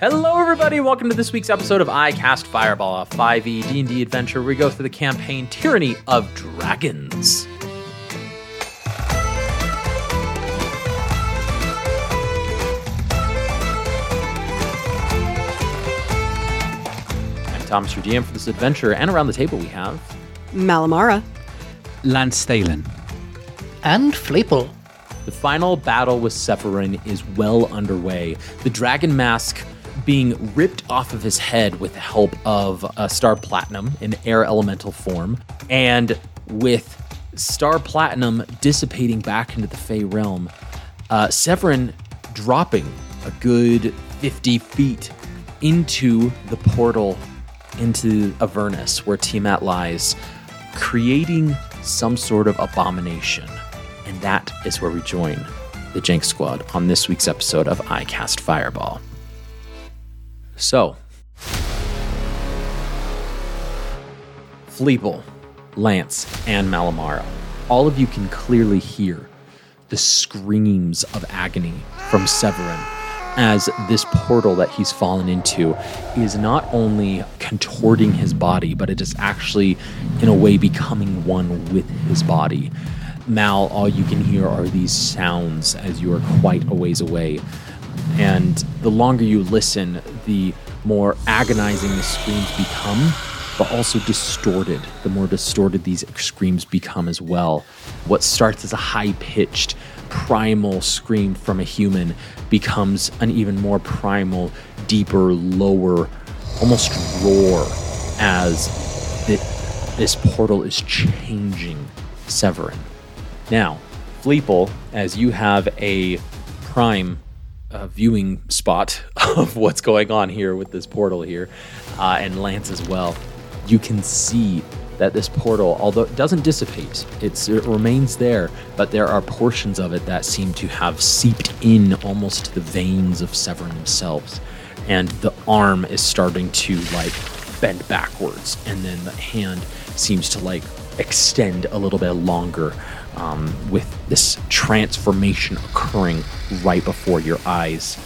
Hello, everybody. Welcome to this week's episode of I Cast Fireball, a 5e D&D adventure where we go through the campaign Tyranny of Dragons. I'm Thomas, your DM for this adventure, and around the table we have Malamara. Lance Stalin. And Fleeple. The final battle with Severin is well underway. The dragon mask being ripped off of his head with the help of a Star Platinum in air elemental form, and with Star Platinum dissipating back into the Fey realm, uh, Severin dropping a good 50 feet into the portal into Avernus, where Tiamat lies, creating some sort of abomination. And that is where we join the Jhank Squad on this week's episode of I Cast Fireball. So, Fleeple, Lance, and Malamara, all of you can clearly hear the screams of agony from Severin as this portal that he's fallen into is not only contorting his body, but it is actually, in a way, becoming one with his body. Mal, all you can hear are these sounds as you are quite a ways away. And the longer you listen, the more agonizing the screams become, but also distorted. The more distorted these screams become as well. What starts as a high pitched, primal scream from a human becomes an even more primal, deeper, lower, almost roar as this portal is changing Severin. Now, Fleeple, as you have a prime uh, viewing spot of what's going on here with this portal here, uh, and Lance as well, you can see that this portal, although it doesn't dissipate, it remains there, but there are portions of it that seem to have seeped in almost to the veins of Severin themselves. And the arm is starting to like bend backwards, and then the hand seems to like extend a little bit longer um, with this transformation occurring right before your eyes.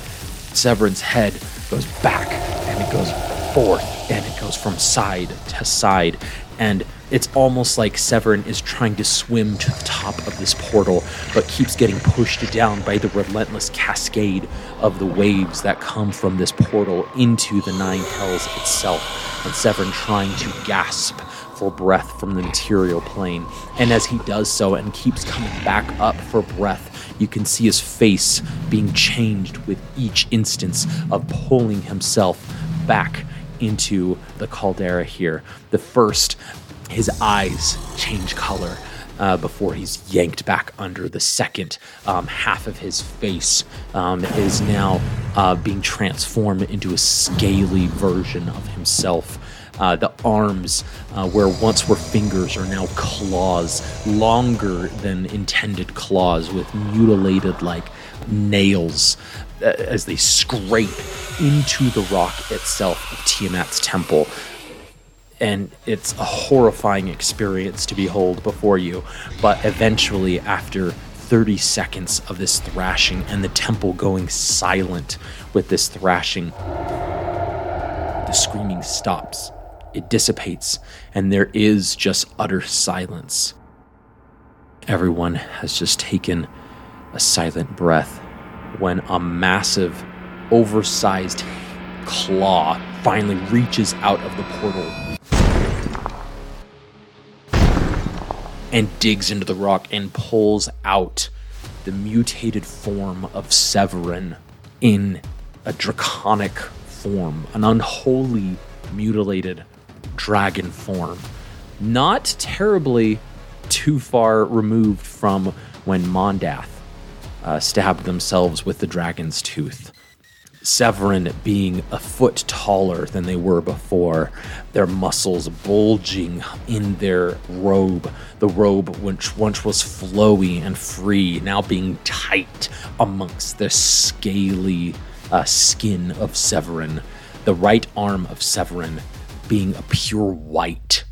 Severin's head goes back and it goes forth and it goes from side to side. And it's almost like Severin is trying to swim to the top of this portal, but keeps getting pushed down by the relentless cascade of the waves that come from this portal into the Nine Hells itself. And Severin trying to gasp for breath from the material plane. And as he does so and keeps coming back up for breath, you can see his face being changed with each instance of pulling himself back into the caldera here. The first, his eyes change color. Uh, before he's yanked back under. The second um, half of his face um, is now uh, being transformed into a scaly version of himself. Uh, the arms, uh, where once were fingers, are now claws, longer than intended claws, with mutilated like nails uh, as they scrape into the rock itself of Tiamat's temple. And it's a horrifying experience to behold before you. But eventually, after 30 seconds of this thrashing and the temple going silent with this thrashing, the screaming stops it dissipates, and there is just utter silence. Everyone has just taken a silent breath when a massive, oversized claw finally reaches out of the portal and digs into the rock and pulls out the mutated form of Severin in a draconic form, an unholy, mutilated dragon form. Not terribly too far removed from when Mondath uh, stabbed themselves with the dragon's tooth. Severin being a foot taller than they were before, their muscles bulging in their robe, the robe which once was flowy and free, now being tight amongst the scaly uh, skin of Severin. The right arm of Severin being a pure white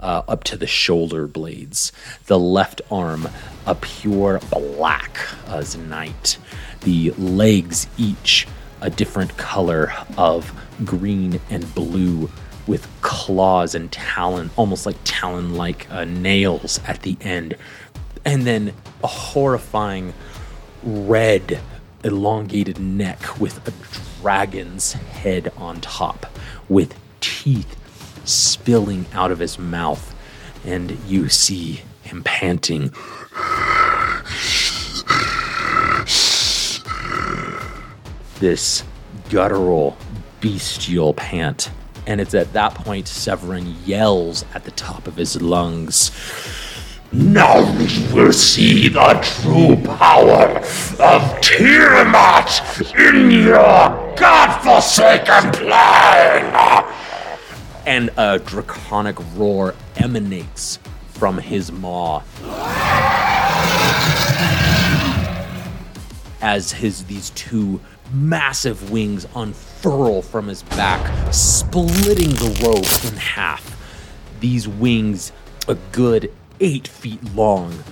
uh, up to the shoulder blades. The left arm, a pure black as night. The legs each a different color of green and blue with claws and talon, almost like talon like uh, nails at the end. And then a horrifying red, elongated neck with a dragon's head on top, with teeth spilling out of his mouth. And you see him panting. This guttural, bestial pant. And it's at that point Severin yells at the top of his lungs. Now you will see the true power of Tiamat in your godforsaken plane! And a draconic roar emanates from his maw. As his these two massive wings unfurl from his back, splitting the robe in half. These wings, a good eight feet long,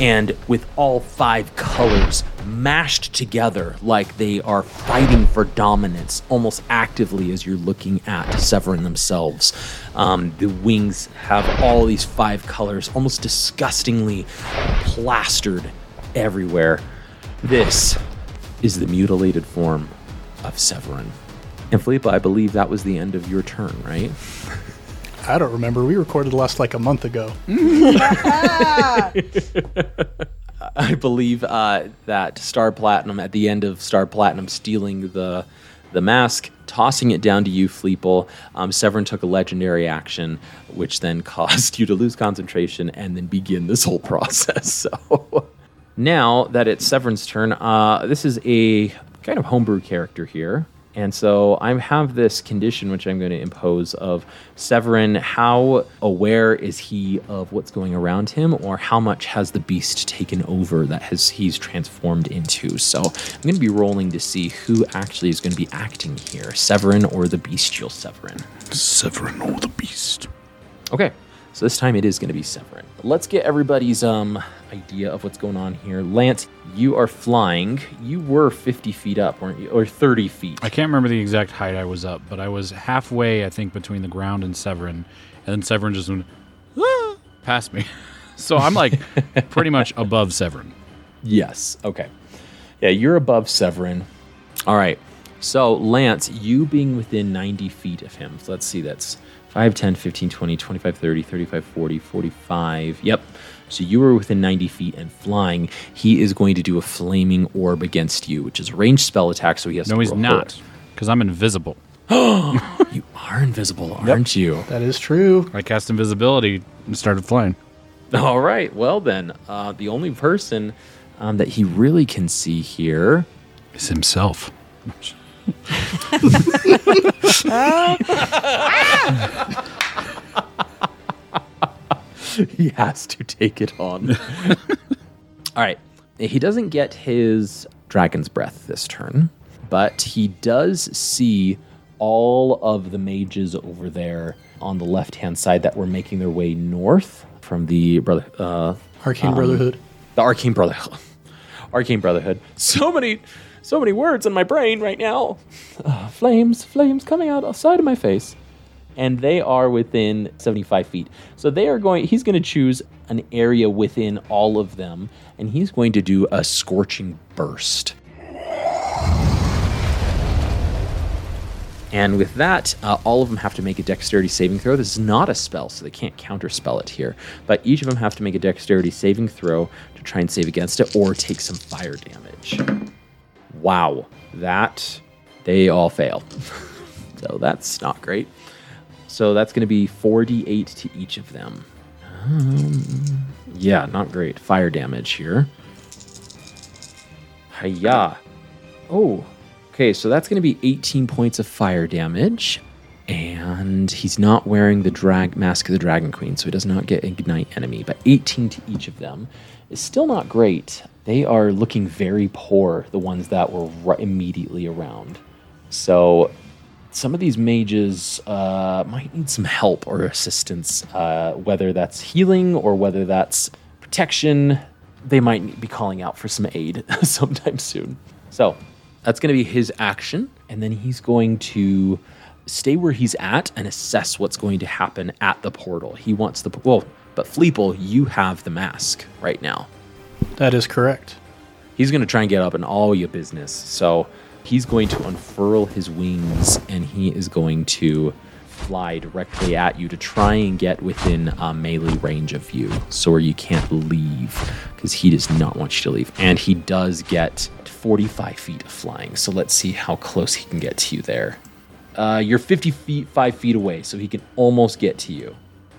and with all five colors mashed together like they are fighting for dominance almost actively as you're looking at Severin themselves. Um, the wings have all these five colors almost disgustingly plastered everywhere. This is the mutilated form of Severin. And Fleeple, I believe that was the end of your turn, right? I don't remember. We recorded last like a month ago. I believe uh, that Star Platinum at the end of Star Platinum stealing the the mask, tossing it down to you, Fleeple. Um, Severin took a legendary action, which then caused you to lose concentration and then begin this whole process. So now that it's Severin's turn, uh, this is a kind of homebrew character here. And so I have this condition which I'm going to impose of Severin. How aware is he of what's going around him, or how much has the beast taken over that has he's transformed into? So I'm going to be rolling to see who actually is going to be acting here, Severin or the bestial Severin. Severin or the beast. Okay, so this time it is going to be Severin. Let's get everybody's um idea of what's going on here. Lance, you are flying. You were 50 feet up, weren't you? Or 30 feet. I can't remember the exact height I was up, but I was halfway, I think, between the ground and Severin, and then Severin just went "Ah," past me. so I'm like pretty much above Severin. Yes. Okay. Yeah, you're above Severin. All right. So, Lance, you being within 90 feet of him. So let's see, that's 5, 10, 15, 20, 25, 30, 35, 40, 45. Yep. So you were within 90 feet and flying. He is going to do a flaming orb against you, which is a ranged spell attack, so he has No, to he's not, because I'm invisible. You are invisible, aren't you? That is true. I cast invisibility and started flying. All right. Well, then, uh, the only person um, that he really can see here is himself. he has to take it on. All right. He doesn't get his dragon's breath this turn, but he does see all of the mages over there on the left hand side that were making their way north from the brother, uh, Arcane Brotherhood. the arcane brotherhood. arcane brotherhood. So many, so many words in my brain right now. Uh, flames, flames coming out outside of my face. And they are within 75 feet. So they are going, he's going to choose an area within all of them, and he's going to do a scorching burst. And with that, uh, all of them have to make a dexterity saving throw. This is not a spell, so they can't counterspell it here. But each of them have to make a dexterity saving throw to try and save against it or take some fire damage. Wow. That, they all fail. so that's not great. So that's going to be 4d8 to each of them. Um, yeah, not great. Fire damage here. Hiya. Oh, okay. So that's going to be 18 points of fire damage. And he's not wearing the drag mask of the Dragon Queen, so he does not get ignite enemy. But 18 to each of them is still not great. They are looking very poor, the ones that were right immediately around. So some of these mages uh, might need some help or assistance, uh, whether that's healing or whether that's protection. They might be calling out for some aid sometime soon. So, that's going to be his action. And then he's going to stay where he's at and assess what's going to happen at the portal. He wants the. Well, but Fleeple, you have the mask right now. That is correct. He's going to try and get up in all your business. So he's going to unfurl his wings and he is going to fly directly at you to try and get within a melee range of you so where you can't leave because he does not want you to leave. And he does get 45 feet of flying. So let's see how close he can get to you there. Uh, you're 50 feet, 5 feet away, so he can almost get to you.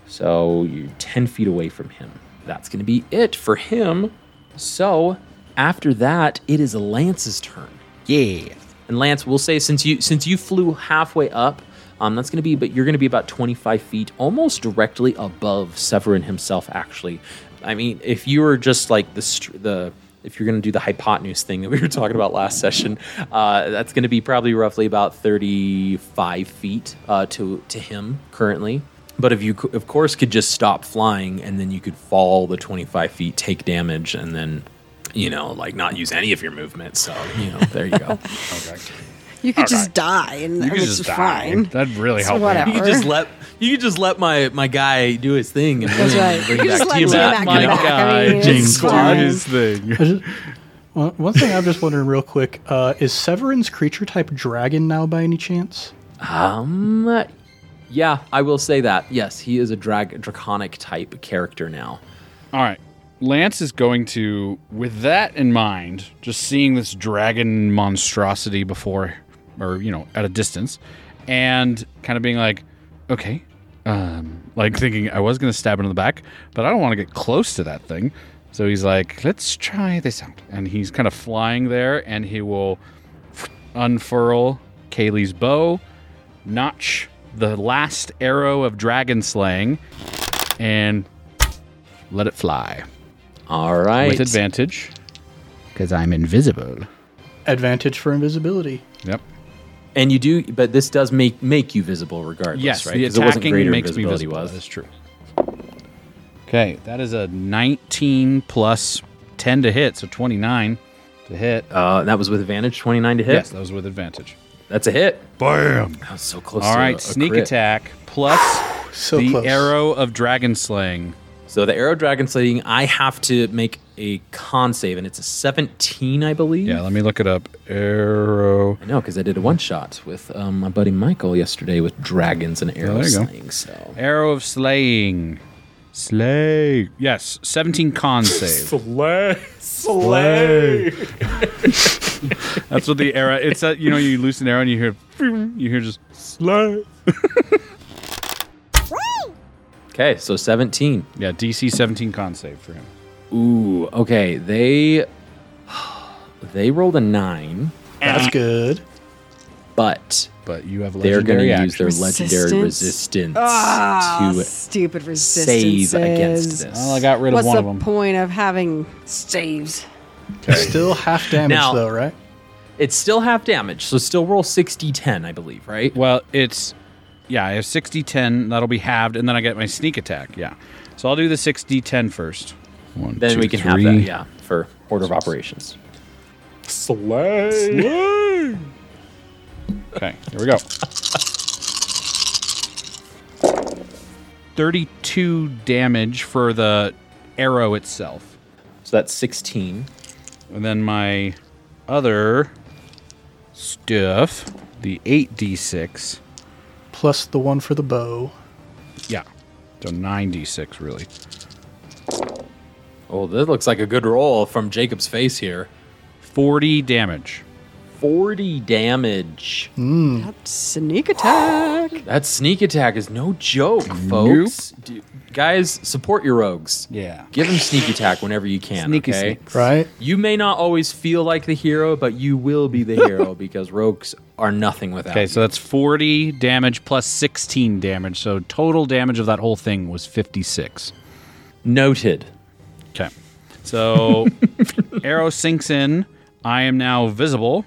So you're 10 feet away from him. That's going to be it for him. So after that, it is Lance's turn. Yeah. And Lance, we'll say since you since you flew halfway up, um, that's going to be, but you're going to be about 25 feet, almost directly above Severin himself. Actually, I mean, if you were just like the the if you're going to do the hypotenuse thing that we were talking about last session, uh, that's going to be probably roughly about 35 feet uh, to to him currently. But if you, of course, could just stop flying and then you could fall the 25 feet, take damage, and then, you know, like not use any of your movement. So, you know, there you go. You could just die and You it's could just die. fine. That'd really So help. me whatever. out. you could just let you could just let my my guy do his thing and That's right. bring You it just let to you, T-Mac Matt. come You. I mean, James do his thing. I just- one one thing I'm just wondering real quick uh, is Severin's creature type dragon now by any chance? Um, yeah, I will say that. Yes, he is a drag draconic type character now. All right. Lance is going to, with that in mind, just seeing this dragon monstrosity before, or, you know, at a distance, and kind of being like, okay, um, like thinking I was going to stab him in the back, but I don't want to get close to that thing. So he's like, let's try this out. And he's kind of flying there, and he will unfurl Kaylee's bow, notch the last arrow of dragon slaying, and let it fly All right. with advantage because I'm invisible. Advantage for invisibility. Yep. And you do, but this does make make you visible regardless, Yes, right? the 'Cause it wasn't attacking greater makes me invisibility visible. was. That is true. Okay, that is a 19 plus 10 to hit, so 29 to hit. Uh, that was with advantage, twenty nine to hit. Yes, that was with advantage. That's a hit. Bam! That was so close. All to right, a- a sneak crit. attack plus So the close. arrow of dragon slaying. So the arrow dragon slaying, I have to make a con save, and it's a seventeen, I believe. Yeah, let me look it up. Arrow. I know because I did a one shot with um, my buddy Michael yesterday with dragons and arrow Oh, there you go. slaying. So Arrow of slaying. Slay. Yes, 17 con save. slay, slay. That's what the arrow. It's a, you know you loosen an arrow and you hear you hear just slay. Okay, so seventeen. Yeah, DC 17 con save for him. Ooh, okay. They they rolled a nine, That's good. But But you have they're going to use their action. legendary Resistance? resistance Ah, to stupid resistance. save against this. Well, I got rid What's of one of them. What's the point of having saves? Still half damage Now- though, right? It's still half damage, so still roll 60 10, I believe, right? Well, it's yeah, I have 60 10, that'll be halved and then I get my sneak attack. Yeah. So I'll do the 60 10 first. One, Then two, we can have that, yeah, for order of operations. Okay, here we go. 32 damage for the arrow itself. So that's 16. And then my other stuff, the 8d6. Plus the one for the bow. Yeah. So 9d6 really. Oh, this looks like a good roll from Jacob's face here. 40 damage. 40 damage. Hmm. That's sneak attack. That sneak attack is no joke, folks. Do- guys, support your rogues. Yeah. Give them sneak attack whenever you can. Sneaky okay? sneaks. Right? You may not always feel like the hero, but you will be the hero because rogues are nothing without. Okay, you. so that's 40 damage plus 16 damage. So total damage of that whole thing was 56. noted. Okay. So arrow sinks in. I am now visible.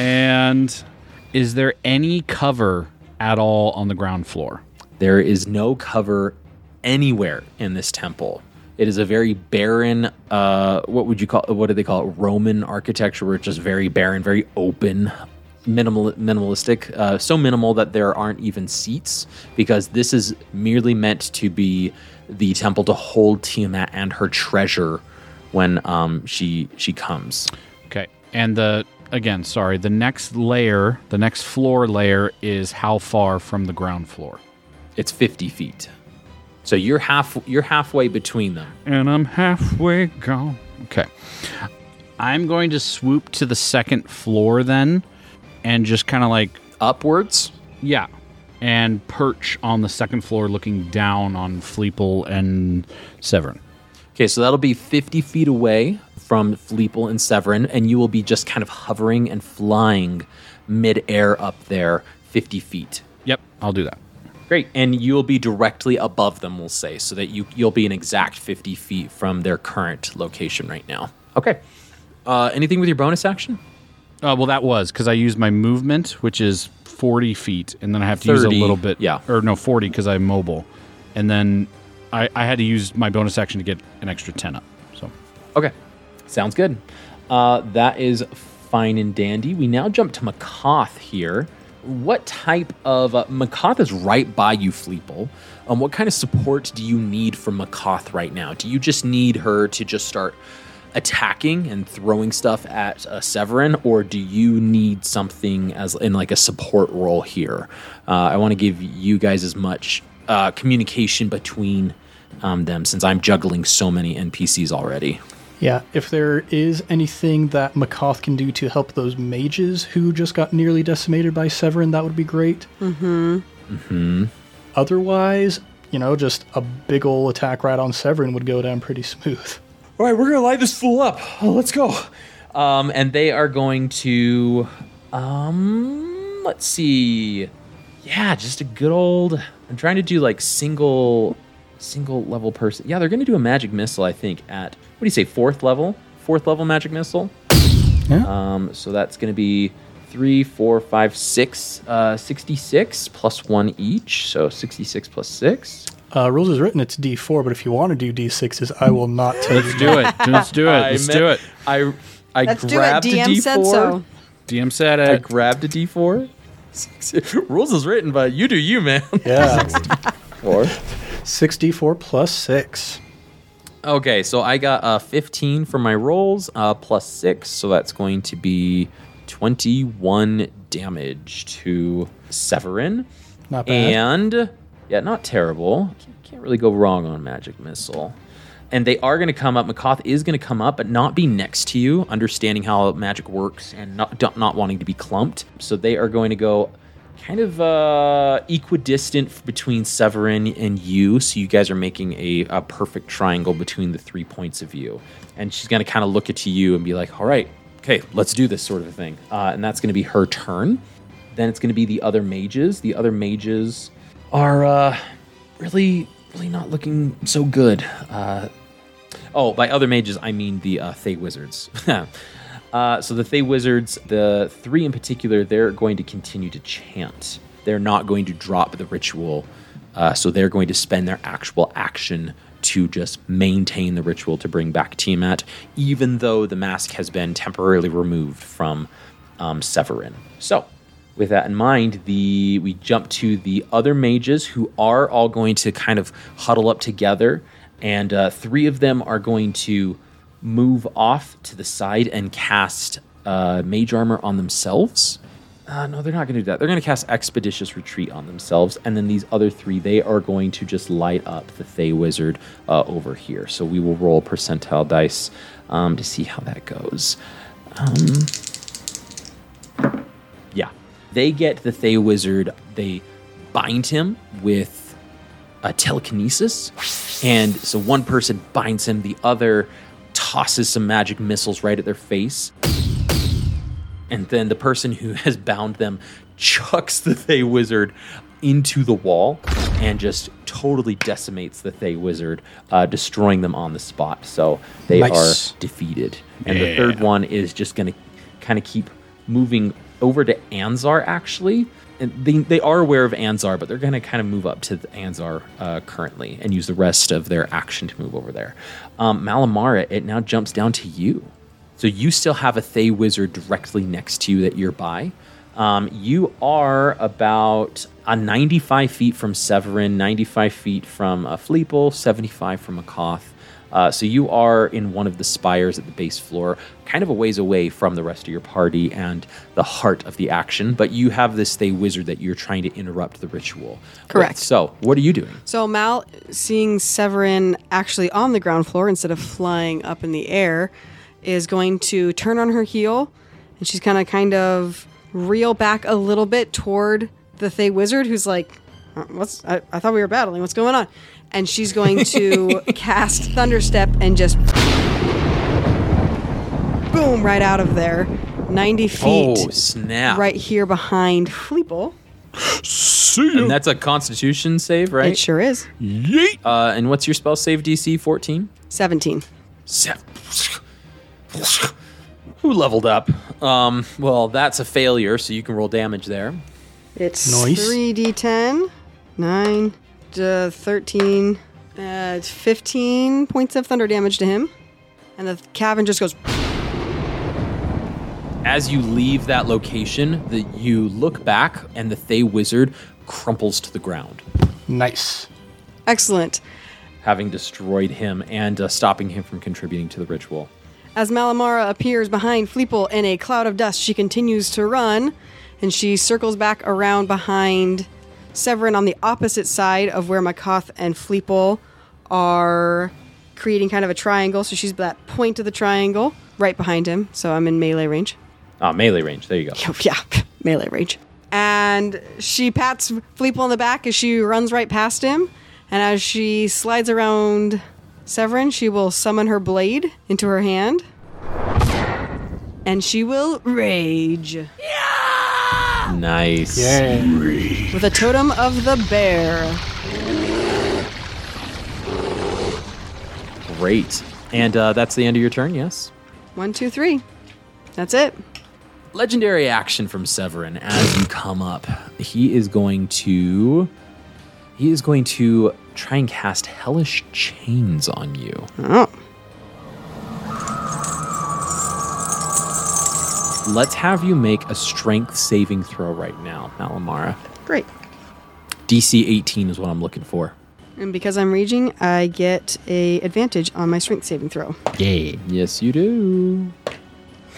And is there any cover at all on the ground floor? There is no cover anywhere in this temple. It is a very barren. Uh, what would you call? What do they call it? Roman architecture, where it's just very barren, very open, minimal, minimalistic. Uh, so minimal that there aren't even seats because this is merely meant to be the temple to hold Tiamat and her treasure when um, she she comes. Okay. And the again, sorry, the next layer, the next floor layer is how far from the ground floor? It's fifty feet. So you're half you're halfway between them. And I'm halfway gone. Okay. I'm going to swoop to the second floor then and just kind of like Upwards. yeah, and perch on the second floor looking down on Fleeple and Severin. Okay, so that'll be 50 feet away from Fleeple and Severin, and you will be just kind of hovering and flying mid-air up there, 50 feet. Yep, I'll do that. Great, and you'll be directly above them, we'll say, so that you you'll be an exact 50 feet from their current location right now. Okay. Uh, anything with your bonus action? Uh, well, that was because I used my movement, which is 40 feet, and then I have to use a little bit. yeah. Or no, 40 because I'm mobile. And then I, I had to use my bonus action to get an extra 10 up. So Okay, sounds good. Uh, that is fine and dandy. We now jump to Makoth here. What type of uh, Makoth is right by you, Fleeple? Um, what kind of support do you need from Makoth right now? Do you just need her to just start attacking and throwing stuff at uh, Severin, or do you need something as in like a support role here? Uh, I want to give you guys as much uh, communication between um, them since I'm juggling so many NPCs already. Yeah, if there is anything that Makoth can do to help those mages who just got nearly decimated by Severin, that would be great. Mm-hmm. Mm-hmm. Otherwise, you know, just a big ol' attack right on Severin would go down pretty smooth. All right, we're gonna light this fool up. Oh, let's go. Um, and they are going to, um, let's see. Yeah, just a good old. I'm trying to do like single, single level person. Yeah, they're gonna do a magic missile. I think at what do you say, fourth level? Fourth level magic missile. Yeah. Um, so that's gonna be three, four, five, six, uh, 66 plus one each. So 66 plus six. Uh, rules is written it's D4, but if you want to do D6s, I will not take let's do it. Let's do it. I Let's meant- do it. I I Let's do it. DM D4. said so. DM said I grabbed a D4. Rules is written, but you do you, man. Yeah. Four. 6D4 plus 6. Okay, so I got uh, 15 for my rolls, uh, plus six, so that's going to be 21 damage to Severin. Not bad. And yeah, not terrible. Can't, can't really go wrong on magic missile. And they are going to come up. Makoth is going to come up, but not be next to you, understanding how magic works and not not wanting to be clumped. So they are going to go kind of uh, equidistant between Severin and you. So you guys are making a, a perfect triangle between the three points of view. And she's going to kind of look at you and be like, "All right, okay, let's do this," sort of thing. Uh, and that's going to be her turn. Then it's going to be the other mages. The other mages are uh, really, really not looking so good. Uh, oh, by other mages, I mean the uh, Thay wizards. uh, so the Thay wizards, the three in particular, they're going to continue to chant. They're not going to drop the ritual. Uh, so they're going to spend their actual action to just maintain the ritual to bring back Tiamat, even though the mask has been temporarily removed from um, Severin. So, with that in mind, the we jump to the other mages who are all going to kind of huddle up together, and uh, three of them are going to move off to the side and cast uh, mage armor on themselves. Uh, no, they're not going to do that. They're going to cast Expeditious Retreat on themselves, and then these other three, they are going to just light up the Thay Wizard uh, over here. So we will roll percentile dice um, to see how that goes. Um, yeah, they get the Thay Wizard. They bind him with a telekinesis, and so one person binds him, the other tosses some magic missiles right at their face and then the person who has bound them chucks the Thay Wizard into the wall and just totally decimates the Thay Wizard, uh, destroying them on the spot. So they Nice. are defeated. And the third one is just going to kind of keep moving over to Anzar actually. They, they are aware of Anzar, but they're going to kind of move up to Anzar uh, currently and use the rest of their action to move over there. Um, Malamara, it now jumps down to you. So you still have a Thay wizard directly next to you that you're by. Um, you are about uh, 95 feet from Severin, 95 feet from a Fleeple, 75 from Makoth. Uh, so you are in one of the spires at the base floor, kind of a ways away from the rest of your party and the heart of the action. But you have this Thay wizard that you're trying to interrupt the ritual. Correct. So what are you doing? So Mal, seeing Severin actually on the ground floor instead of flying up in the air, is going to turn on her heel, and she's gonna kind of reel back a little bit toward the Thay wizard, who's like, "Uh, "What's? I, I thought we were battling. What's going on?" And she's going to cast Thunderstep and just boom right out of there, ninety feet, Oh, snap. right here behind Fleeple. See ya. And that's a constitution save, right? It sure is Yeet. Uh, and what's your spell save DC? 14? seventeen. Seven. Who leveled up? Um, well, that's a failure, so you can roll damage there. It's Nice. 3d10, 9, uh, 13, uh, 15 points of thunder damage to him. And the cavern just goes, As you leave that location, the, you look back, and the Thay wizard crumples to the ground, Nice. excellent. having destroyed him and uh, stopping him from contributing to the ritual. As Malamara appears behind Fleeple in a cloud of dust, she continues to run and she circles back around behind Severin on the opposite side of where Makoth and Fleeple are creating kind of a triangle. So she's that point of the triangle right behind him. So I'm in melee range. Ah, melee range. There you go. yeah, melee range. And she pats Fleeple on the back as she runs right past him. And as she slides around Severin, she will summon her blade into her hand. And she will rage Nice. Yeah. with a totem of the bear. Great. And uh, that's the end of your turn, yes? One, two, three. That's it. legendary action from Severin as you come up. He is going to he is going to try and cast hellish chains on you. Oh, Let's have you make a strength saving throw right now, Malamara. great. DC 18 is what I'm looking for. And because I'm raging, I get a advantage on my strength saving throw. Yay. Yes, you do.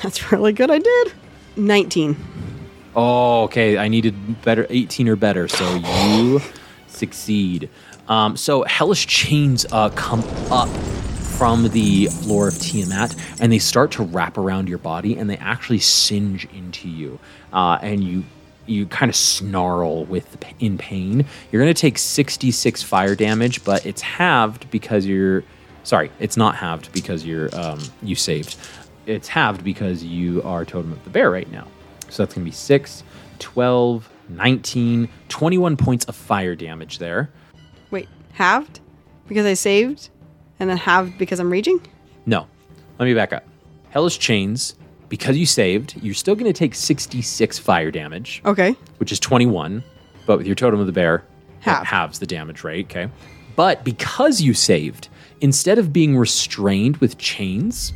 That's really good. I did. 19. Oh, okay. I needed better 18 or better, so you succeed. Um, so hellish chains uh, come up from the floor of Tiamat, and they start to wrap around your body, and they actually singe into you, uh, and you you kind of snarl with in pain. You're going to take 66 fire damage, but it's halved because you're sorry, it's not halved because you're um, you saved. It's halved because you are totem of the bear right now. So that's going to be 6, 12, 19, 21 points of fire damage there. Wait, halved? Because I saved? And then have because I'm raging? No, let me back up. Hellish Chains, because you saved, you're still going to take 66 fire damage, Okay. which is 21, but with your Totem of the Bear, Half. halves the damage rate, okay? But because you saved, instead of being restrained with chains,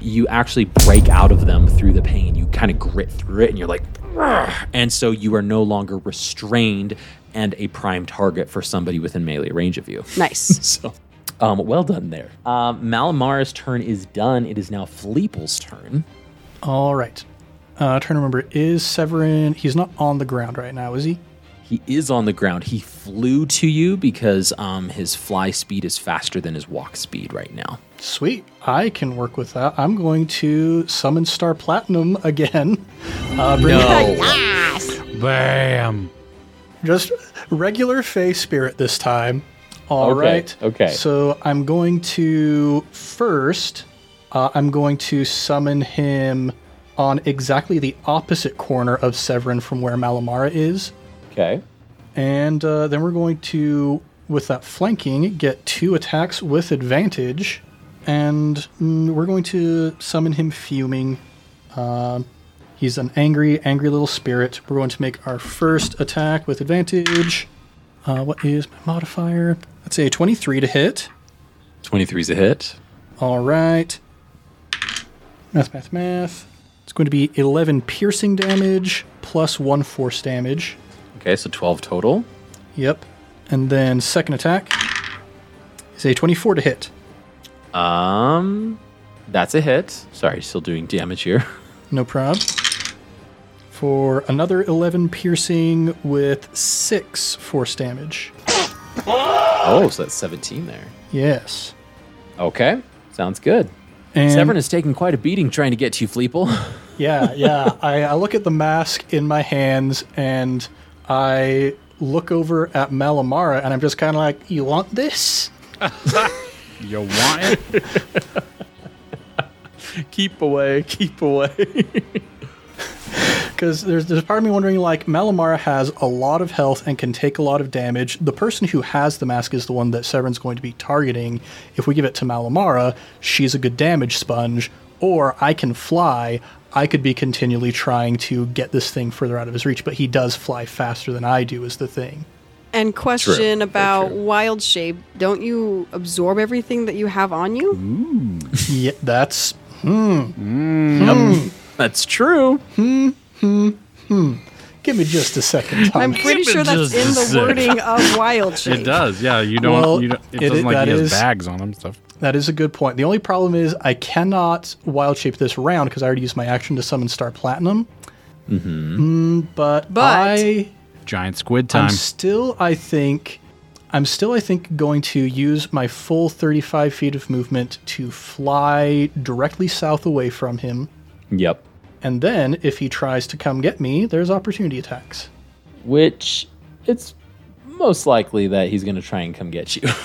you actually break out of them through the pain. You kind of grit through it and you're like, "Ugh." and so you are no longer restrained and a prime target for somebody within melee range of you. Nice. So, um, well done there. Um, Malamara's turn is done. It is now Fleeple's turn. All right. Uh, trying to remember, is Severin? He's not on the ground right now, is he? He is on the ground. He flew to you because um, his fly speed is faster than his walk speed right now. Sweet. I can work with that. I'm going to summon Star Platinum again. Uh, bring Bam. Just regular Fey Spirit this time. All Okay, right. okay. So I'm going to first, uh, I'm going to summon him on exactly the opposite corner of Severin from where Malamara is. Okay. And uh, then we're going to, with that flanking, get two attacks with advantage. And mm, we're going to summon him fuming. Um He's an angry, angry little spirit. We're going to make our first attack with advantage. Uh, what is my modifier? A 23 to hit. 23 is a hit. All right. Math, math, math. It's going to be 11 piercing damage plus 1 force damage. Okay, so 12 total. Yep. And then second attack is a 24 to hit. Um, that's a hit. Sorry, still doing damage here. No prob. For another 11 piercing with 6 force damage. Oh, so that's 17 there. Yes. Okay, sounds good. And Severin is taking quite a beating trying to get to you, Fleeple. Yeah, yeah. I, I look at the mask in my hands and I look over at Malamara and I'm just kind of like, You want this? You want it? keep away, keep away. Because there's, there's part of me wondering, like, Malamara has a lot of health and can take a lot of damage. The person who has the mask is the one that Severin's going to be targeting. If we give it to Malamara, she's a good damage sponge. Or I can fly. I could be continually trying to get this thing further out of his reach, but he does fly faster than I do, is the thing. And question Very about wild shape. Don't you absorb everything that you have on you? Yeah, that's. hmm. Mm. hmm. That's true. Hmm. Hmm, hmm. Give me just a second. I'm pretty Give sure that's in the wording of wild shape. It does. Yeah, you don't. Well, you don't it, it doesn't is- like that he has is- bags on him stuff. That is a good point. The only problem is I cannot wild shape this round because I already used my action to summon Star Platinum. Mm-hmm. Hmm, but, But- I, Giant squid I'm time. still, I think, I'm still, I think, going to use my full 35 feet of movement to fly directly south away from him. Yep. And then, if he tries to come get me, there's opportunity attacks. Which it's most likely that he's going to try and come get you.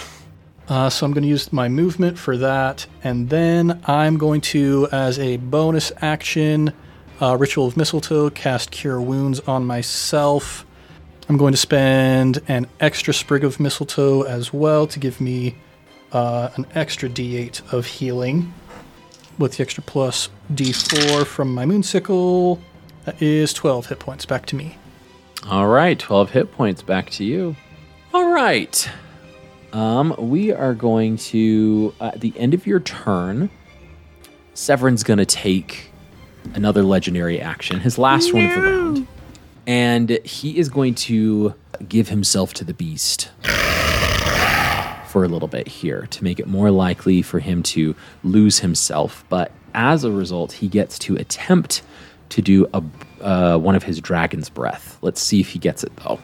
Uh, so I'm going to use my movement for that, and then I'm going to, as a bonus action, uh, Ritual of Mistletoe, cast Cure Wounds on myself. I'm going to spend an extra sprig of mistletoe as well to give me uh, an extra D8 of healing, with the extra plus D4 from my moonsickle. That is 12 hit points back to me. All right, 12 hit points back to you. All right. Um, we are going to, uh, at the end of your turn, Severin's going to take another legendary action, his last one of the round. And he is going to give himself to the beast for a little bit here to make it more likely for him to lose himself. But as a result, he gets to attempt to do a, uh, one of his dragon's breath. Let's see if he gets it though.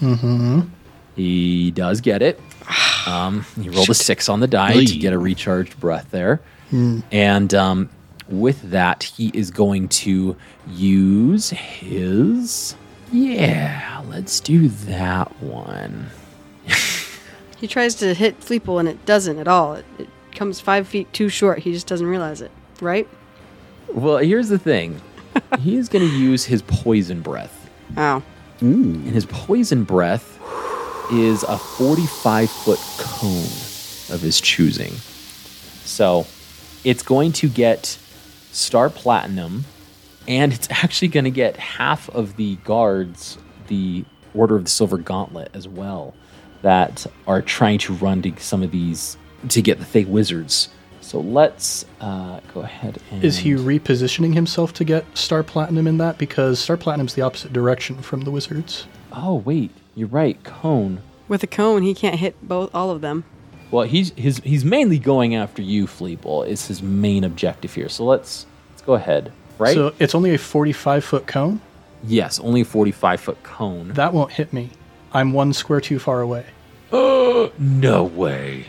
Mm-hmm. He does get it. Um, he rolled a six on the die to get a recharged breath there. And um, with that, he is going to use his. Yeah, let's do that one. He tries to hit Fleeple and it doesn't at all. It, it comes five feet too short. He just doesn't realize it, right? Well, here's the thing. he is going to use his poison breath. Wow. And his poison breath is a 45 foot cone of his choosing. So it's going to get Star Platinum, and it's actually going to get half of the guards, the Order of the Silver Gauntlet, as well, that are trying to run to some of these to get the Thay Wizards. So let's uh, go ahead and. Is he repositioning himself to get Star Platinum in that? Because Star Platinum's the opposite direction from the Wizards. Oh, wait. You're right. Cone. With a cone, he can't hit both all of them. Well, he's his he's mainly going after you, Fleeple. Is his main objective here. So let's let's go ahead. Right? So it's only a 45 foot cone? yes, only a forty-five foot cone. That won't hit me. I'm one square too far away. no way.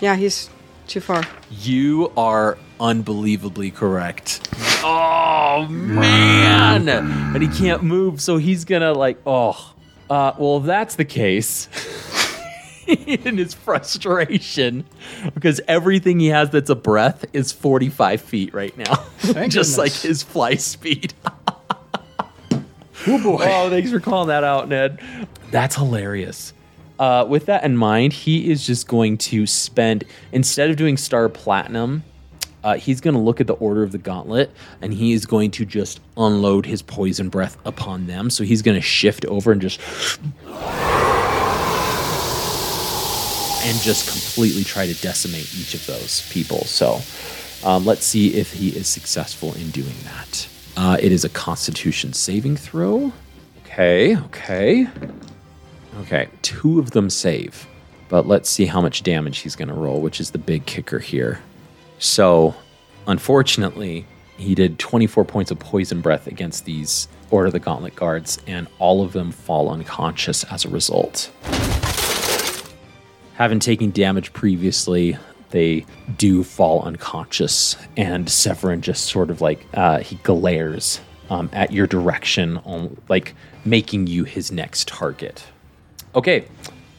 Yeah, he's too far. You are unbelievably correct. Oh man! and he can't move, so he's gonna like, oh, uh, well, if that's the case. in his frustration, because everything he has that's a breath is 45 feet right now, Thank just like his fly speed. Oh boy. Oh, thanks for calling that out, Ned. That's hilarious. Uh, with that in mind, he is just going to spend instead of doing Star Platinum, uh, he's going to look at the order of the gauntlet and he is going to just unload his poison breath upon them. So he's going to shift over and just and just completely try to decimate each of those people. So um, let's see if he is successful in doing that. Uh, it is a Constitution saving throw. Okay, okay, okay. Two of them save, but let's see how much damage he's going to roll, which is the big kicker here. So, unfortunately, he did 24 points of poison breath against these Order of the Gauntlet guards, and all of them fall unconscious as a result. Having taken damage previously, they do fall unconscious, and Severin just sort of like uh, he glares um, at your direction, on, like making you his next target. Okay,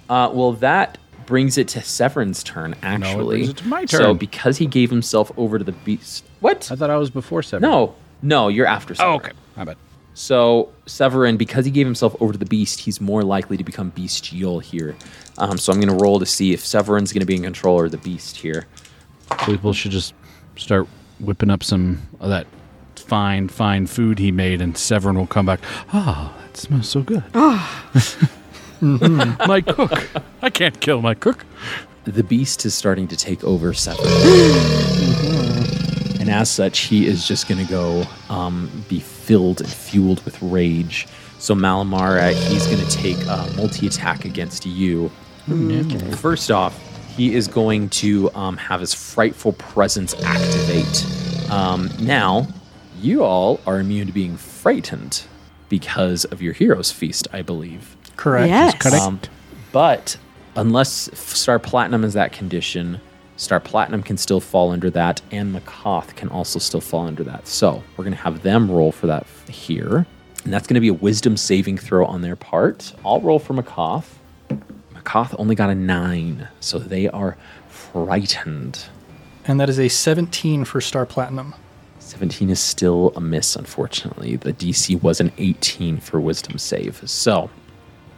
uh, well that brings it to Severin's turn. Actually, brings it to my So because he gave himself over to the beast, what? I thought I was before Severin. No, no, you're after. Oh, Severin. okay. I bet. So Severin, because he gave himself over to the beast, he's more likely to become bestial here. Um, so I'm going to roll to see if Severin's going to be in control or the beast here. Fleeple should just start whipping up some of that fine, fine food he made, and Severin will come back. Ah, that smells so good. my cook. I can't kill my cook. The beast is starting to take over Severin. and as such, he is just going to go um, be filled and fueled with rage. So Malamara, he's going to take a multi attack against you. First off, he is going to um, have his frightful presence activate. Um, now, you all are immune to being frightened because of your hero's feast, I believe. Correct. Yes. Um, but unless Star Platinum is that condition, Star Platinum can still fall under that, and Makoth can also still fall under that. So we're going to have them roll for that here. And that's going to be a wisdom saving throw on their part. I'll roll for Makoth. Makoth only got a nine, so they are frightened. And that is a 17 for Star Platinum. 17 is still a miss, unfortunately. The DC was an 18 for wisdom save. So,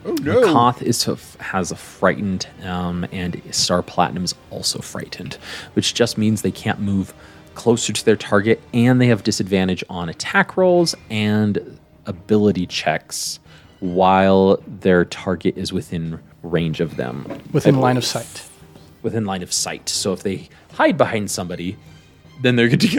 oh no. Koth is has a frightened, um, and Star Platinum is also frightened, which just means they can't move closer to their target, and they have disadvantage on attack rolls and ability checks while their target is within range of them. Within line of sight. Within line of sight. So if they hide behind somebody, then they're good to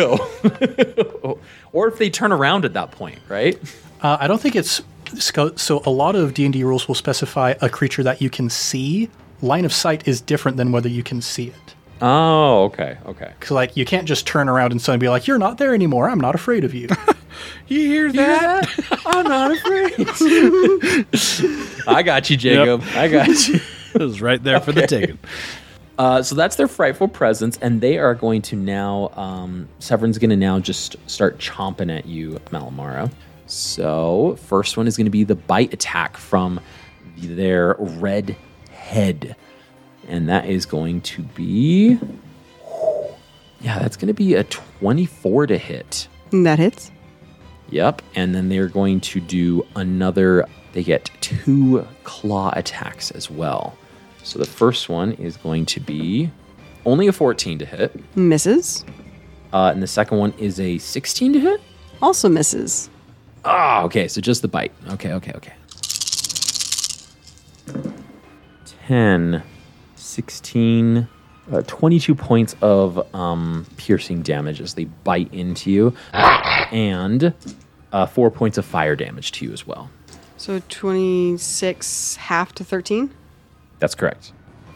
go. or if they turn around at that point, right? Uh, I don't think it's so. so A lot of D and D rules will specify a creature that you can see. Line of sight is different than whether you can see it. Oh, okay, okay. Because like you can't just turn around and suddenly be like, "You're not there anymore. I'm not afraid of you." You hear that? I'm not afraid. I got you, Jacob. I got you. it was right there for the taking. Uh, so that's their frightful presence, and they are going to now. Um, Severin's going to now just start chomping at you, Malamara. So first one is going to be the bite attack from their red head, and that is going to be. Yeah, that's going to be a 24 to hit. That hits. Yep. And then they're going to do another, they get two claw attacks as well. So the first one is going to be only a 14 to hit. Misses. Uh, and the second one is a 16 to hit. Also misses. Ah, okay. So just the bite. Okay, okay, okay. 10, 16, uh, 22 points of um, piercing damage as they bite into you, and uh, four points of fire damage to you as well. So 26 half to 13. That's correct.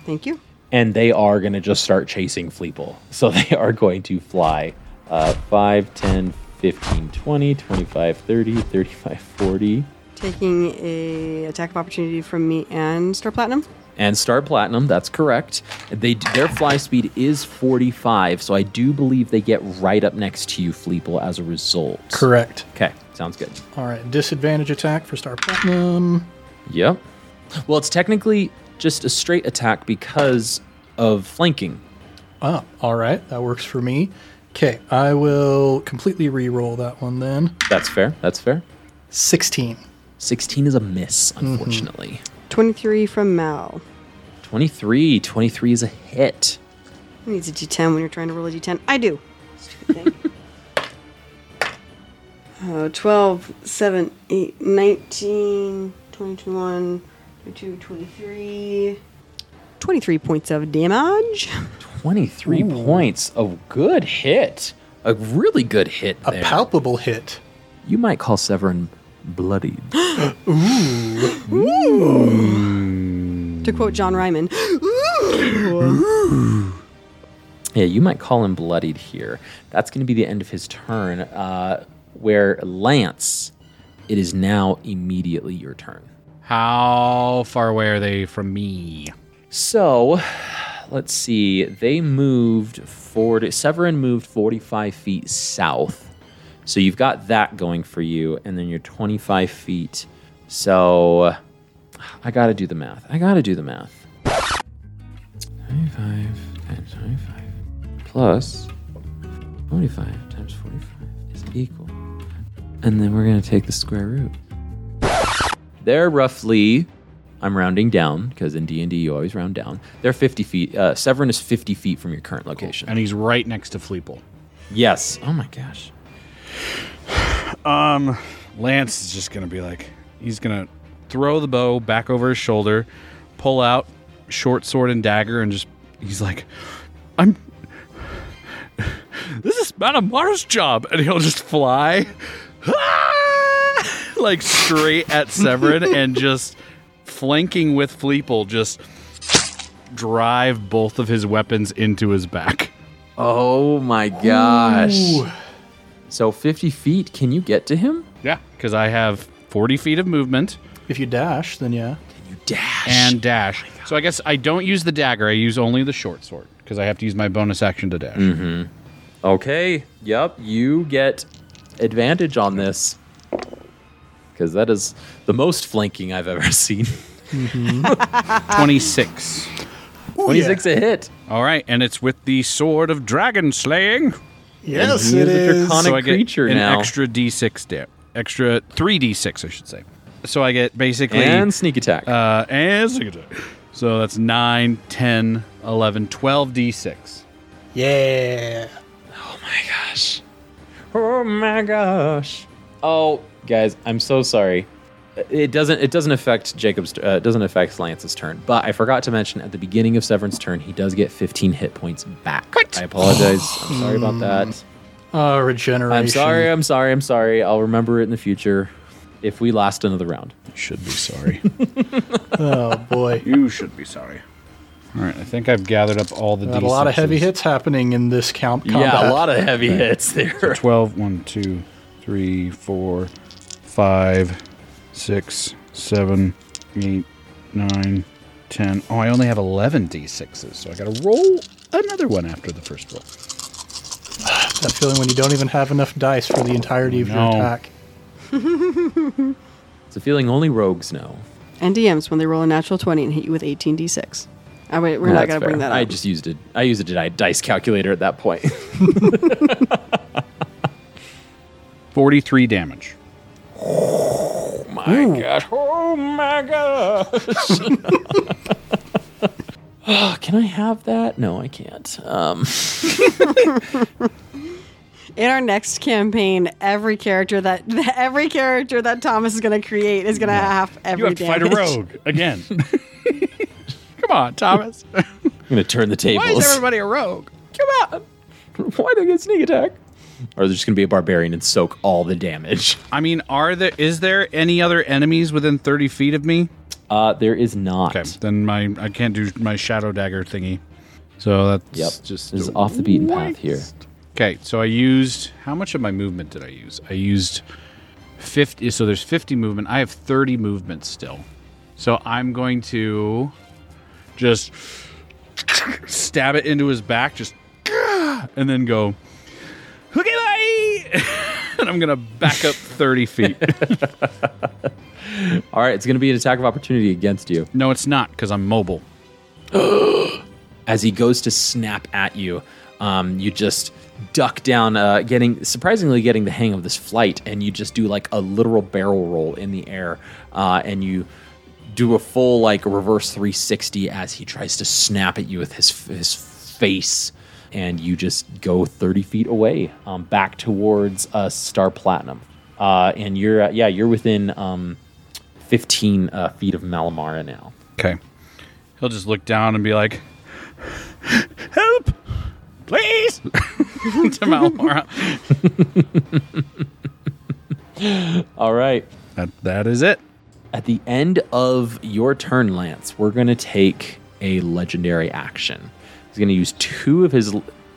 Thank you. And they are going to just start chasing Fleeple. So they are going to fly uh, 5, 10, 15, 20, 25, 30, 35, 40. Taking a attack of opportunity from me and Star Platinum. and Star Platinum. That's correct. They their fly speed is 45, so I do believe they get right up next to you, Fleeple, as a result. Correct. Okay, sounds good. All right. Disadvantage attack for Star Platinum. Yep. Well, it's technically just a straight attack because of flanking. Ah, all right. That works for me. Okay, I will completely re-roll that one then. That's fair. That's fair. 16. 16 is a miss, unfortunately. 23 from Mal. 23. 23 is a hit. Who needs a d10 when you're trying to roll a d10? I do. Stupid thing. Uh, 12, 7, 8, 19, 21, 22, 23. 23 points of damage. 23 points of good hit. A really good hit A there. palpable hit. you might call Severin bloodied. To quote John Ryman. yeah, you might call him bloodied here. That's going to be the end of his turn. Uh, where Lance, it is now immediately your turn. How far away are they from me? So, let's see. They moved forward. Severin moved 45 feet south. So you've got that going for you, and then you're 25 feet. So I got to do the math. I got to do the math. 25 times 25 plus 45 times 45 is equal. And then we're going to take the square root. They're roughly I'm rounding down because in D and D you always round down. They're 50 feet. Uh, Severin is 50 feet from your current location. And he's right next to Fleeple. yes. Oh my gosh. Um, Lance is just gonna be like, he's gonna throw the bow back over his shoulder, pull out short sword and dagger, and just he's like, I'm. This is Malamara's job, and he'll just fly, like straight at Severin, and just flanking with Fleeple, just drive both of his weapons into his back. Oh my gosh. So 50 feet. Can you get to him? Yeah, because I have 40 feet of movement. If you dash, then yeah. Can you dash. and oh dash. so I guess I don't use the dagger. I use only the short sword because I have to use my bonus action to dash. Mm-hmm. okay. Yep. You get advantage on this because that is the most flanking I've ever seen. 26. 26 a hit. All right, and it's with the sword of dragon slaying. Yes, he it is a draconic so I get creature an now. extra d6 da- extra 3d6 I should say. So I get basically And sneak attack. uh and sneak attack. So that's 9, 10, 11, 12 d6. Yeah. Oh my gosh. Oh my gosh. Oh, guys, I'm so sorry. It doesn't. It doesn't affect Jacob's. Uh, it doesn't affect Lance's turn. But I forgot to mention at the beginning of Severin's turn, he does get 15 hit points back. I apologize. I'm sorry about that. Uh, regeneration. I'm sorry. I'm sorry. I'm sorry. I'll remember it in the future. If we last another round. You should be sorry. Oh boy. you should be sorry. All right, I think I've gathered up all the Got a lot of heavy hits happening in this count combat. Yeah, a lot of heavy hits there. 12 1 2 3 4 5 6 7 8 9 10 oh i only have 11 d6s so i gotta roll another one after the first roll That feeling when you don't even have enough dice for the entirety of your No. attack. It's a feeling only rogues know. And DMs when they roll a natural 20 and hit you with 18d6. Oh, ah, wait, we're not That's going to bring that up. I just used it. I used a di- dice calculator at that point. 43 damage my gosh. Oh my gosh. oh, can I have that? No, I can't. Um, In our next campaign, every character that every character that Thomas is going to create is going to have every you have to fight a rogue again come on thomas I'm going to turn the tables. why is everybody a rogue Come on. Why do they get sneak attack? Or they're just going to be a barbarian and soak all the damage. i mean are there is there any other enemies within 30 feet of me Uh, there is not. okay then my i can't do my shadow dagger thingy so that's Yep. just This is off the beaten path here. Okay, so I used how much of my movement did I use? I used 50 so there's 50 movement. I have 30 movement still. So I'm going to just stab it into his back just and then go okay bye and I'm going to back up 30 feet. All right, it's going to be an attack of opportunity against you. no, it's not cuz I'm mobile. as he goes to snap at you, um, you just duck down, uh, getting surprisingly getting the hang of this flight, and you just do like a literal barrel roll in the air, uh, and you do a full like reverse 360 as he tries to snap at you with his his face. And you just go 30 feet away, um, back towards uh, Star Platinum. Uh, and you're, uh, yeah, you're within um, 15 uh, feet of Malamara now. Okay. He'll just look down and be like, "Help, please!" to Malamara. All right. That that is it. At the end of your turn, Lance, we're going to take a legendary action. He's going to use two of his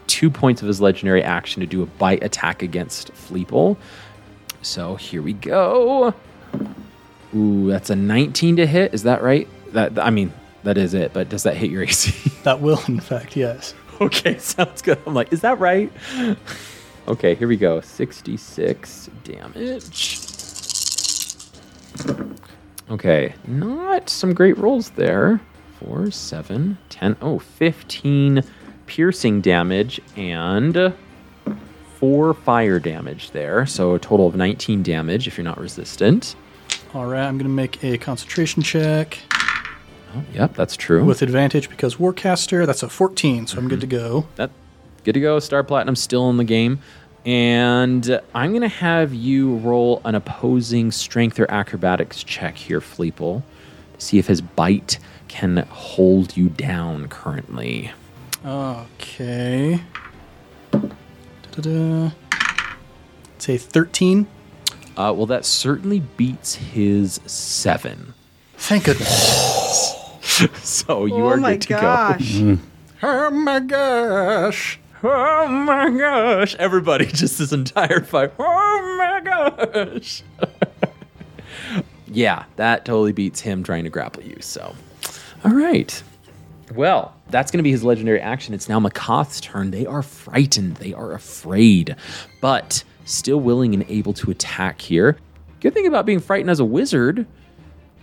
two points of his legendary action to do a bite attack against Fleeple. So here we go. Ooh, that's a 19 to hit. Is that right? That I mean, that is it. But does that hit your AC? That will, in fact, yes. okay, sounds good. I'm like, is that right? Okay, here we go. 66 damage. Okay, not some great rolls there. 4, 7, 10, oh, 15 piercing damage and 4 fire damage there. So a total of 19 damage if you're not resistant. All right, I'm going to make a concentration check Oh, yep, that's true. with advantage because Warcaster, that's a 14, so I'm good mm-hmm. to go. that good to go. Star Platinum still in the game. And I'm going to have you roll an opposing strength or acrobatics check here, Fleeple, to see if his bite can hold you down currently. Okay. Da-da-da. Say 13. Uh, well, that certainly beats his seven. Thank goodness. So you oh are my good to gosh. go. oh my gosh. Oh my gosh. Everybody, just this entire fight. Oh my gosh. yeah, that totally beats him trying to grapple you. So, all right. Well, that's going to be his legendary action. It's now Makoth's turn. They are frightened. They are afraid, but still willing and able to attack here. Good thing about being frightened as a wizard,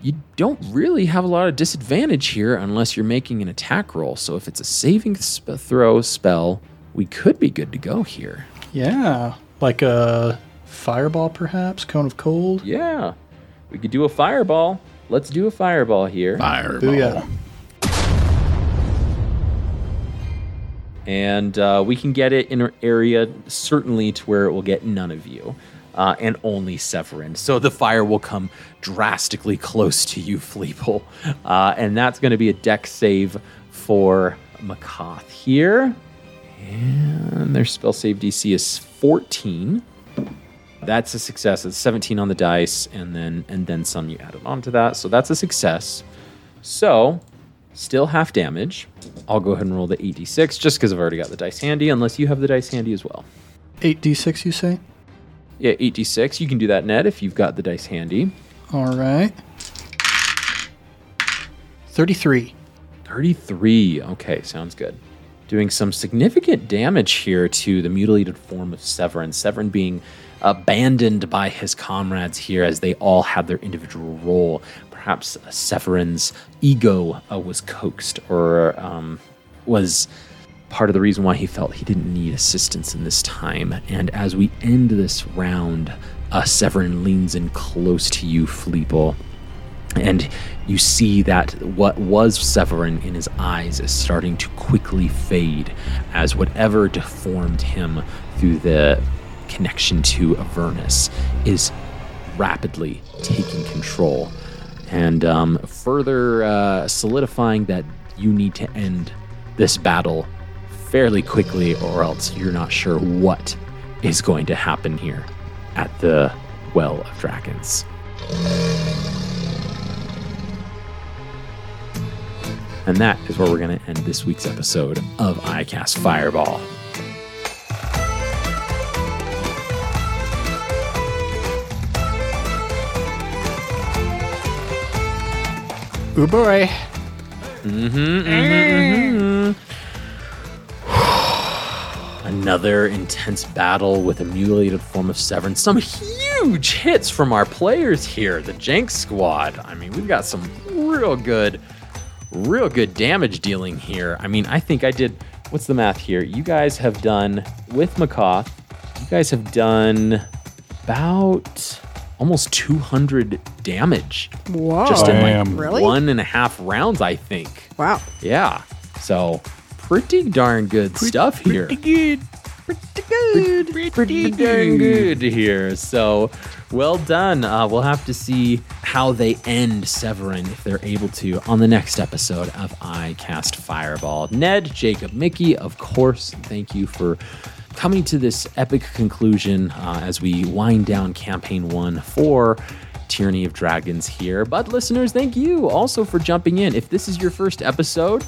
you don't really have a lot of disadvantage here unless you're making an attack roll. So if it's a saving sp- throw spell, we could be good to go here. Yeah. Like a fireball, perhaps? Cone of cold? Yeah, we could do a fireball. Let's do a fireball here. Fireball. Booyah. and uh, we can get it in an area certainly to where it will get none of you uh, and only Severin. So the fire will come drastically close to you, Fleeple, uh, and that's going to be a dex save for Makoth here. And their spell save DC is 14. That's a success. It's 17 on the dice, and then and then some you added on to that. So that's a success. So still half damage. I'll go ahead and roll the 8d6 just because I've already got the dice handy, unless you have the dice handy as well. 8d6, you say? Yeah, 8d6. You can do that, Ned, if you've got the dice handy. All right. 33. 33. Okay, sounds good. Doing some significant damage here to the mutilated form of Severin. Severin being abandoned by his comrades here as they all had their individual role. Perhaps Severin's ego uh, was coaxed or um, was part of the reason why he felt he didn't need assistance in this time. And as we end this round, uh, Severin leans in close to you, Fleeple and you see that what was Severin in his eyes is starting to quickly fade as whatever deformed him through the connection to Avernus is rapidly taking control and um, further uh, solidifying that you need to end this battle fairly quickly or else you're not sure what is going to happen here at the Well of Dragons. And that is where we're going to end this week's episode of iCast Fireball. Ooh eh? boy. Mm-hmm, mm-hmm, mm-hmm. Another intense battle with a mutilated form of Severin. Some huge hits from our players here, the Jhank Squad. I mean, we've got some real good, real good damage dealing here. I mean, I think I did. What's the math here? You guys have done with Makoth. You guys have done about almost 200 damage Whoa. just in like Really? one and a half rounds, I think. Wow. Yeah. So pretty darn good stuff here. Pretty good. Pretty good. pretty darn good here. So, well done. Uh, we'll have to see how they end Severin if they're able to on the next episode of I Cast Fireball. Ned, Jacob, Mickey, of course, thank you for coming to this epic conclusion uh, as we wind down campaign one for. Tyranny of Dragons here. But listeners, thank you also for jumping in. If this is your first episode,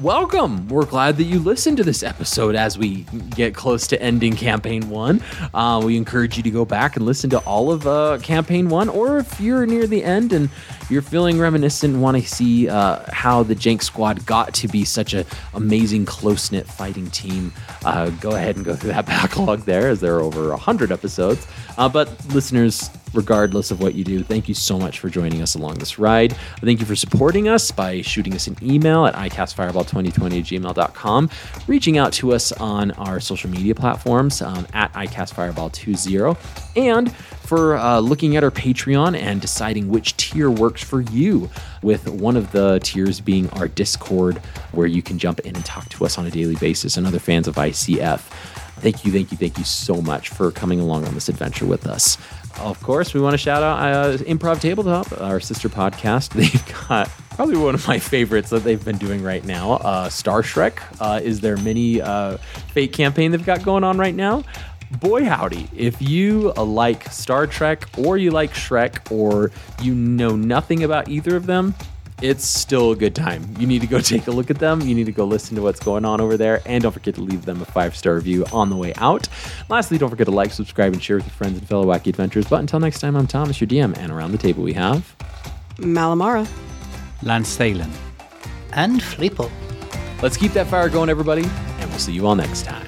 welcome. We're glad that you listened to this episode as we get close to ending campaign one. Uh, we encourage you to go back and listen to all of uh, campaign one, or if you're near the end and you're feeling reminiscent want to see uh, how the Jhank Squad got to be such an amazing, close knit fighting team, uh, go ahead and go through that backlog there, as there are over 100 episodes. Uh, but listeners, regardless of what you do, thank you so much for joining us along this ride. Thank you for supporting us by shooting us an email at icastfireball2020 gmail.com, reaching out to us on our social media platforms um, at icastfireball20, and for uh, looking at our Patreon and deciding which tier works for you, with one of the tiers being our Discord, where you can jump in and talk to us on a daily basis and other fans of ICF. Thank you, thank you, thank you so much for coming along on this adventure with us. Of course, we want to shout out uh, Improv Tabletop, our sister podcast. They've got probably one of my favorites that they've been doing right now. Uh, Star Shrek uh, is their mini uh, fate campaign they've got going on right now. Boy, howdy, if you uh, like Star Trek or you like Shrek or you know nothing about either of them, it's still a good time. You need to go take a look at them. You need to go listen to what's going on over there. And don't forget to leave them a five star review on the way out. Lastly, don't forget to like, subscribe, and share with your friends and fellow wacky adventurers. But until next time, I'm Thomas, your DM, and around the table we have. Malamara. Lance Thalen. And Fleeple. Let's keep that fire going, everybody, and we'll see you all next time.